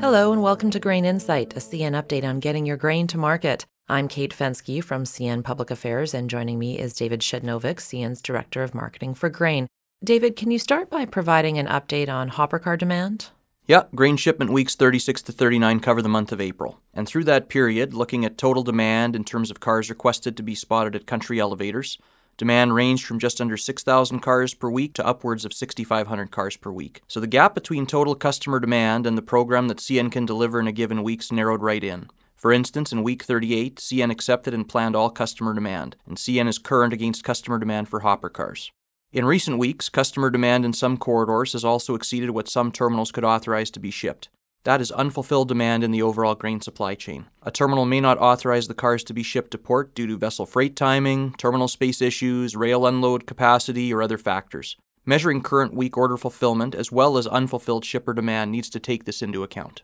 Hello, and welcome to Grain Insight, a CN update on getting your grain to market. I'm Kate Fensky from CN Public Affairs, and joining me is David Przednowek, CN's Director of Marketing for Grain. David, can you start by providing an update on hopper car demand? Yeah, grain shipment weeks 36 to 39 cover the month of April. And through that period, looking at total demand in terms of cars requested to be spotted at country elevators, Demand ranged from just under 6,000 cars per week to upwards of 6,500 cars per week. So the gap between total customer demand and the program that CN can deliver in a given week's narrowed right in. For instance, in week 38, CN accepted and planned all customer demand, and CN is current against customer demand for hopper cars. In recent weeks, customer demand in some corridors has also exceeded what some terminals could authorize to be shipped. That is unfulfilled demand in the overall grain supply chain. A terminal may not authorize the cars to be shipped to port due to vessel freight timing, terminal space issues, rail unload capacity, or other factors. Measuring current week order fulfillment as well as unfulfilled shipper demand needs to take this into account.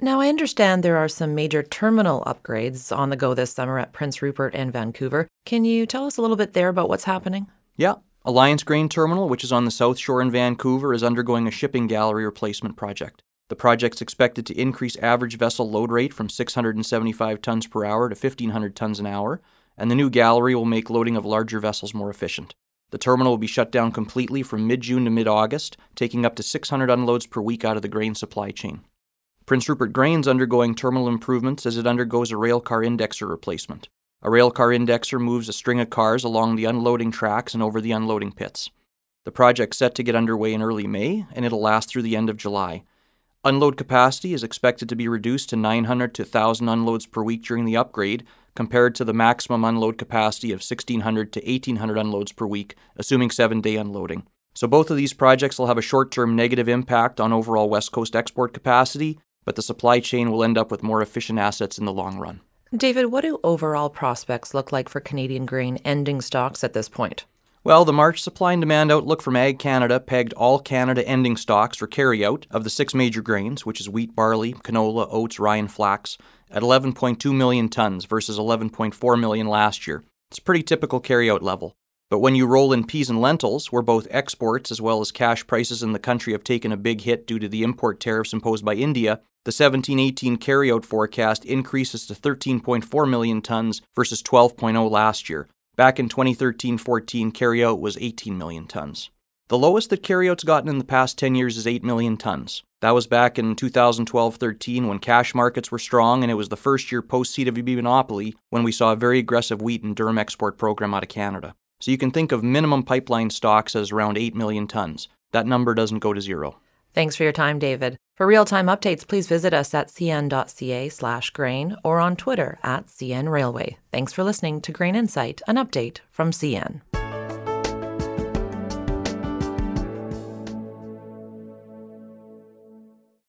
Now, I understand there are some major terminal upgrades on the go this summer at Prince Rupert and Vancouver. Can you tell us a little bit there about what's happening? Yeah. Alliance Grain Terminal, which is on the South Shore in Vancouver, is undergoing a shipping gallery replacement project. The project's expected to increase average vessel load rate from 675 tons per hour to 1,500 tons an hour, and the new gallery will make loading of larger vessels more efficient. The terminal will be shut down completely from mid June to mid August, taking up to 600 unloads per week out of the grain supply chain. Prince Rupert Grain's undergoing terminal improvements as it undergoes a railcar indexer replacement. A railcar indexer moves a string of cars along the unloading tracks and over the unloading pits. The project's set to get underway in early May, and it'll last through the end of July. Unload capacity is expected to be reduced to 900 to 1,000 unloads per week during the upgrade, compared to the maximum unload capacity of 1,600 to 1,800 unloads per week, assuming seven day unloading. So both of these projects will have a short term negative impact on overall West Coast export capacity, but the supply chain will end up with more efficient assets in the long run. David, what do overall prospects look like for Canadian grain ending stocks at this point? Well, the March supply and demand outlook from Ag Canada pegged all Canada ending stocks for carryout of the six major grains, which is wheat, barley, canola, oats, rye, and flax, at 11.2 million tons versus 11.4 million last year. It's a pretty typical carryout level. But when you roll in peas and lentils, where both exports as well as cash prices in the country have taken a big hit due to the import tariffs imposed by India, the 17 18 carryout forecast increases to 13.4 million tons versus 12.0 last year, Back in 2013 14, carryout was 18 million tons. The lowest that carryout's gotten in the past 10 years is 8 million tons. That was back in 2012 13 when cash markets were strong, and it was the first year post CWB monopoly when we saw a very aggressive wheat and durum export program out of Canada. So you can think of minimum pipeline stocks as around 8 million tons. That number doesn't go to zero. Thanks for your time, David. For real-time updates, please visit us at cn.ca slash grain or on Twitter at CN Railway. Thanks for listening to Grain Insight, an update from CN.